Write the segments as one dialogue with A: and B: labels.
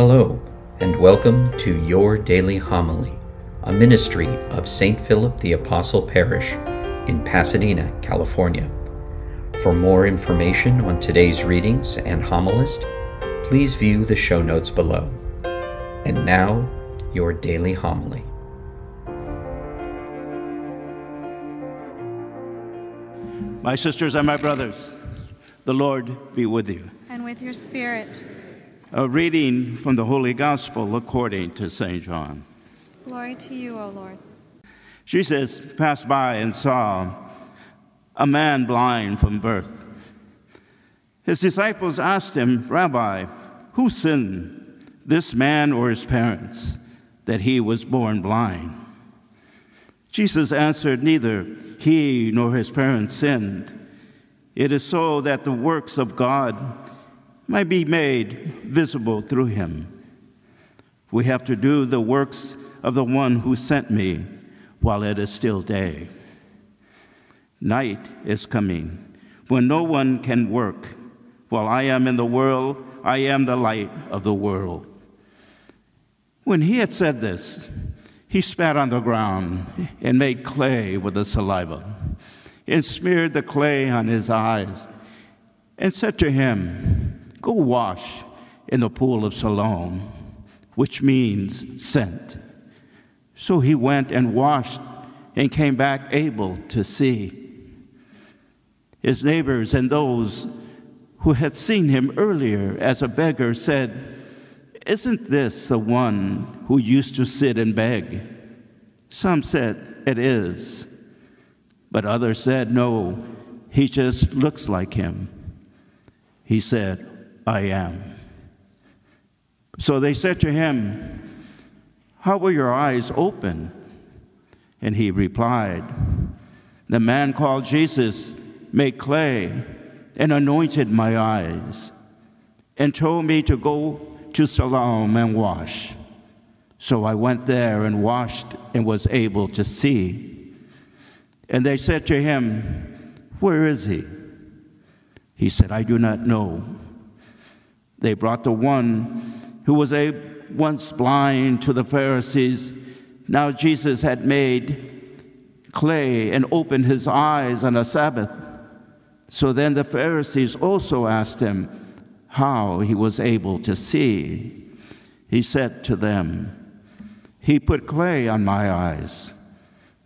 A: Hello, and welcome to Your Daily Homily, a ministry of St. Philip the Apostle Parish in Pasadena, California. For more information on today's readings and homilist, please view the show notes below. And now, your daily homily.
B: My sisters and my brothers, the Lord be with you.
C: And with your spirit.
B: A reading from the Holy Gospel according to St. John.
C: Glory to you, O Lord.
B: Jesus passed by and saw a man blind from birth. His disciples asked him, Rabbi, who sinned, this man or his parents, that he was born blind? Jesus answered, Neither he nor his parents sinned. It is so that the works of God might be made visible through him. We have to do the works of the one who sent me while it is still day. Night is coming when no one can work. While I am in the world, I am the light of the world. When he had said this, he spat on the ground and made clay with the saliva and smeared the clay on his eyes and said to him, Go wash in the pool of Siloam, which means sent. So he went and washed and came back able to see. His neighbors and those who had seen him earlier as a beggar said, Isn't this the one who used to sit and beg? Some said, It is. But others said, No, he just looks like him. He said, I am. So they said to him, How were your eyes open? And he replied, The man called Jesus made clay and anointed my eyes and told me to go to Siloam and wash. So I went there and washed and was able to see. And they said to him, Where is he? He said, I do not know. They brought the one who was a once blind to the Pharisees. Now Jesus had made clay and opened his eyes on a Sabbath. So then the Pharisees also asked him how he was able to see. He said to them, He put clay on my eyes,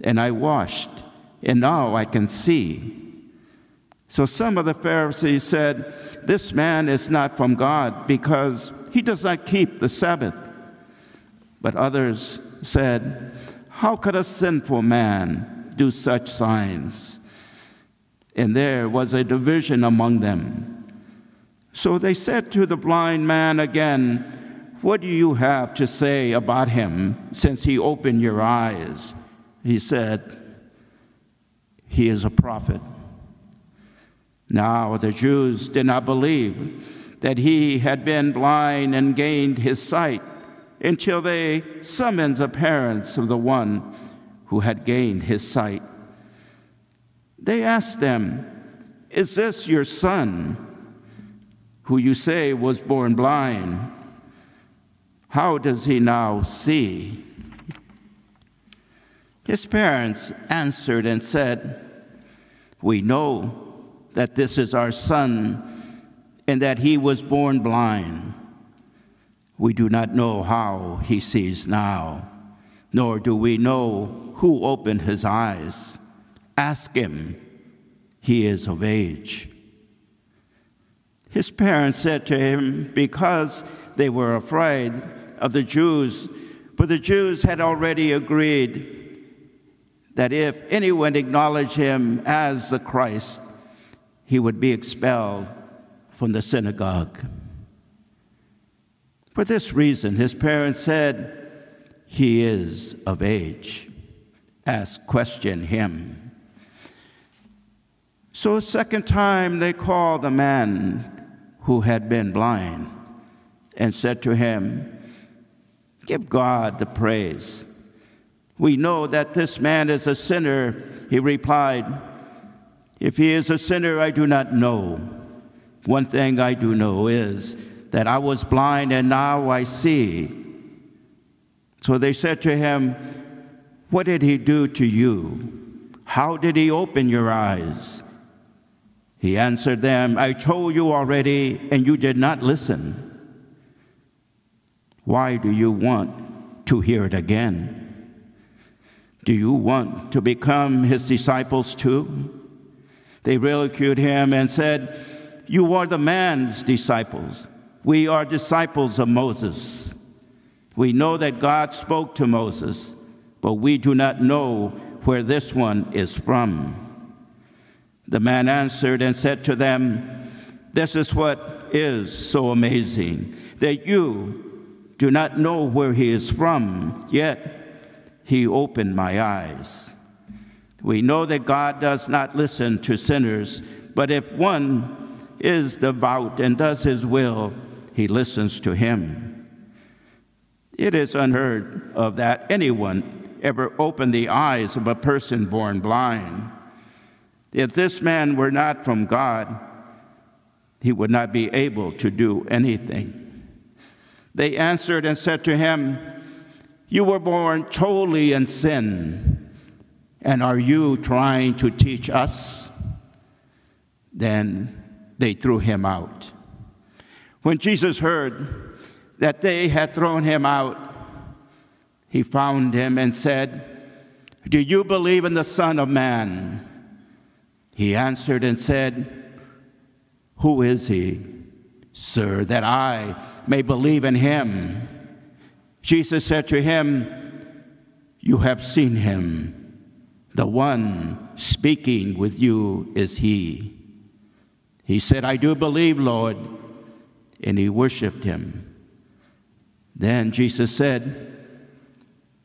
B: and I washed, and now I can see. So some of the Pharisees said, This man is not from God because he does not keep the Sabbath. But others said, How could a sinful man do such signs? And there was a division among them. So they said to the blind man again, What do you have to say about him since he opened your eyes? He said, He is a prophet. Now the Jews did not believe that he had been blind and gained his sight until they summoned the parents of the one who had gained his sight. They asked them, Is this your son, who you say was born blind? How does he now see? His parents answered and said, We know that this is our son and that he was born blind. We do not know how he sees now, nor do we know who opened his eyes. Ask him, he is of age. His parents said to him, because they were afraid of the Jews, for the Jews had already agreed that if anyone acknowledged him as the Christ, he would be expelled from the synagogue. For this reason, his parents said, He is of age. Ask, question him. So a second time they called the man who had been blind and said to him, Give God the praise. We know that this man is a sinner. He replied, If he is a sinner, I do not know. One thing I do know is that I was blind and now I see. So they said to him, What did he do to you? How did he open your eyes? He answered them, I told you already, and you did not listen. Why do you want to hear it again? Do you want to become his disciples too? They ridiculed him and said, You are the man's disciples. We are disciples of Moses. We know that God spoke to Moses, but we do not know where this one is from. The man answered and said to them, This is what is so amazing, that you do not know where he is from, yet he opened my eyes. We know that God does not listen to sinners, but if one is devout and does his will, he listens to him. It is unheard of that anyone ever opened the eyes of a person born blind. If this man were not from God, he would not be able to do anything. They answered and said to him, You were born totally in sin and are you trying to teach us? Then they threw him out. When Jesus heard that they had thrown him out, he found him and said, Do you believe in the Son of Man? He answered and said, Who is he, sir, that I may believe in him? Jesus said to him, You have seen him the one speaking with you is He. He said, I do believe, Lord. And he worshiped him. Then Jesus said,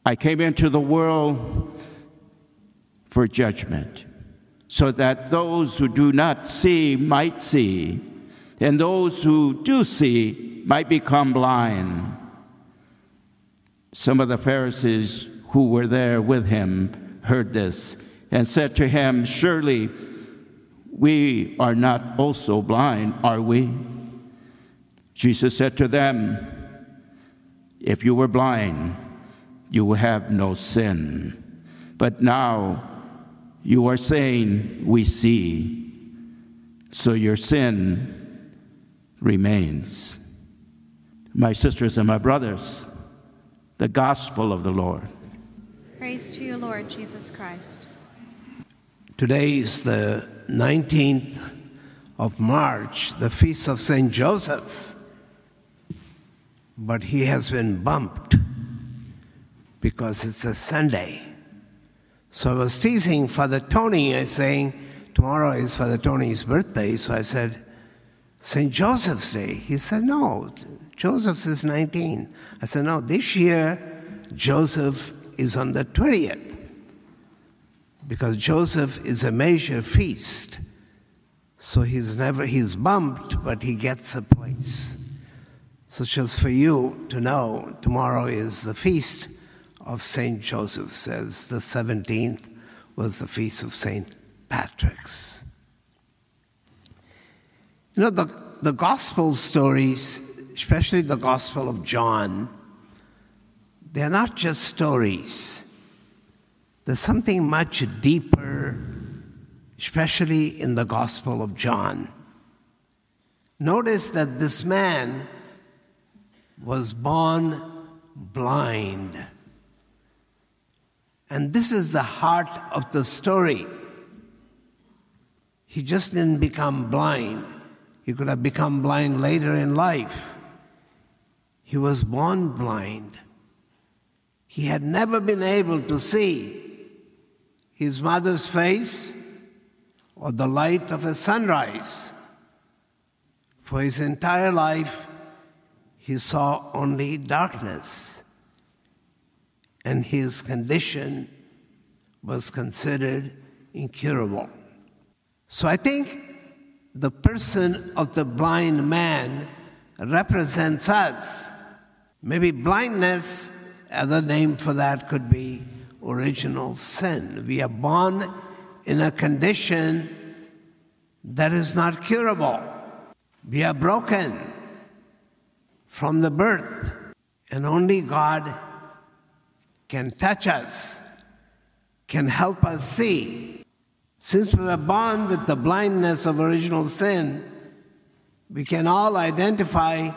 B: I came into the world for judgment, so that those who do not see might see, and those who do see might become blind. Some of the Pharisees who were there with him heard this and said to him, Surely we are not also blind, are we? Jesus said to them, If you were blind, you would have no sin. But now you are saying, We see. So your sin remains. My sisters and my brothers, the gospel of the Lord.
C: Praise to you, Lord Jesus Christ.
D: Today is the 19th of March, the feast of St. Joseph. But he has been bumped because it's a Sunday. So I was teasing Father Tony, I saying, Tomorrow is Father Tony's birthday. So I said, St. Joseph's Day. He said, No, Joseph's is 19. I said, No, this year, Joseph is on the 20th because Joseph is a major feast. So he's never, he's bumped, but he gets a place. So just for you to know, tomorrow is the feast of St. Joseph, says the 17th was the feast of St. Patrick's. You know, the, the gospel stories, especially the gospel of John, they're not just stories. There's something much deeper, especially in the Gospel of John. Notice that this man was born blind. And this is the heart of the story. He just didn't become blind. He could have become blind later in life. He was born blind. He had never been able to see his mother's face or the light of a sunrise. For his entire life, he saw only darkness, and his condition was considered incurable. So I think the person of the blind man represents us. Maybe blindness other name for that could be original sin. We are born in a condition that is not curable. We are broken. from the birth, and only God can touch us, can help us see. Since we were born with the blindness of original sin, we can all identify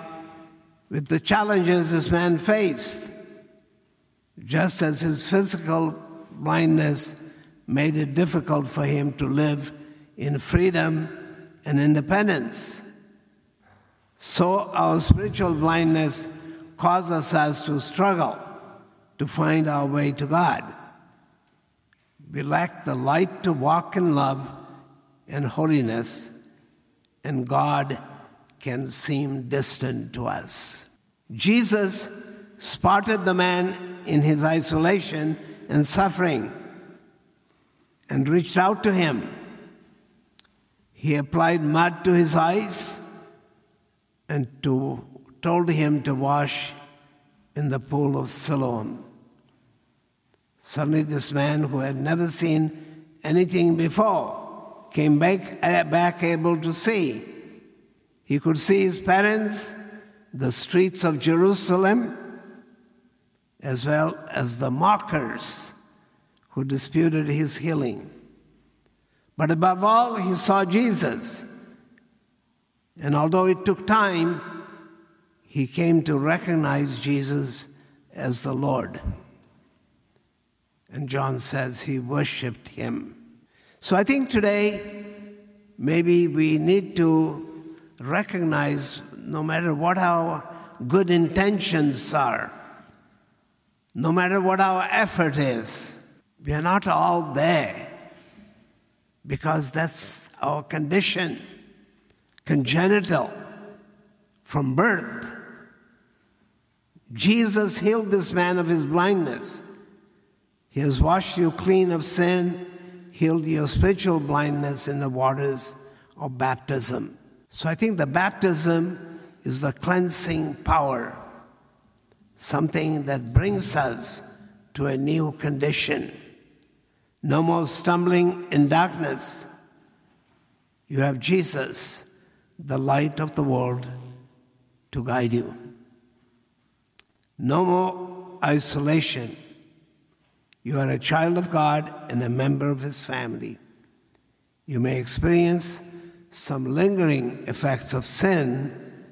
D: with the challenges this man faced, just as his physical blindness made it difficult for him to live in freedom and independence. So our spiritual blindness causes us to struggle to find our way to God. We lack the light to walk in love and holiness, and God can seem distant to us. Jesus spotted the man in his isolation and suffering and reached out to him. He applied mud to his eyes and to, told him to wash in the pool of Siloam. Suddenly, this man who had never seen anything before came back, uh, back able to see. He could see his parents, the streets of Jerusalem, as well as the mockers who disputed his healing. But above all, he saw Jesus. And although it took time, he came to recognize Jesus as the Lord. And John says he worshiped him. So I think today, maybe we need to recognize no matter what our good intentions are, no matter what our effort is, we are not all there because that's our condition, congenital, from birth. Jesus healed this man of his blindness. He has washed you clean of sin, healed your spiritual blindness in the waters of baptism. So I think the baptism is the cleansing power, something that brings us to a new condition. No more stumbling in darkness. You have Jesus, the light of the world, to guide you. No more isolation. You are a child of God and a member of His family. You may experience some lingering effects of sin,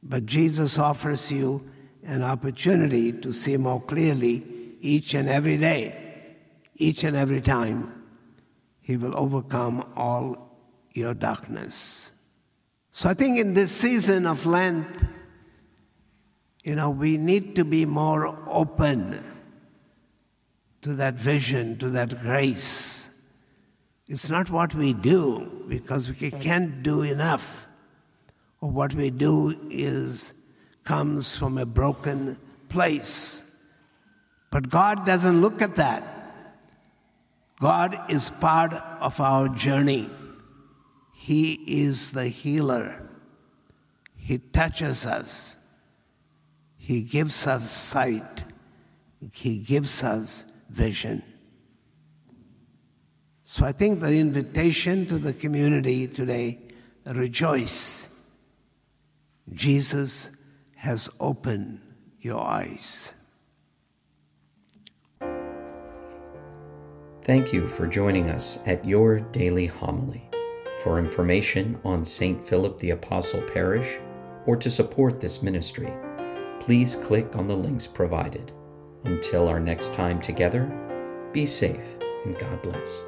D: but Jesus offers you an opportunity to see more clearly each and every day, each and every time. He will overcome all your darkness. So I think in this season of Lent, you know, we need to be more open to that vision, to that grace. It's not what we do, because we can't do enough. Or what we do is comes from a broken place. But God doesn't look at that. God is part of our journey. He is the healer. He touches us. He gives us sight. He gives us vision. So I think the invitation to the community today rejoice. Jesus has opened your eyes.
A: Thank you for joining us at Your Daily Homily. For information on St. Philip the Apostle Parish or to support this ministry, please click on the links provided. Until our next time together, be safe and God bless.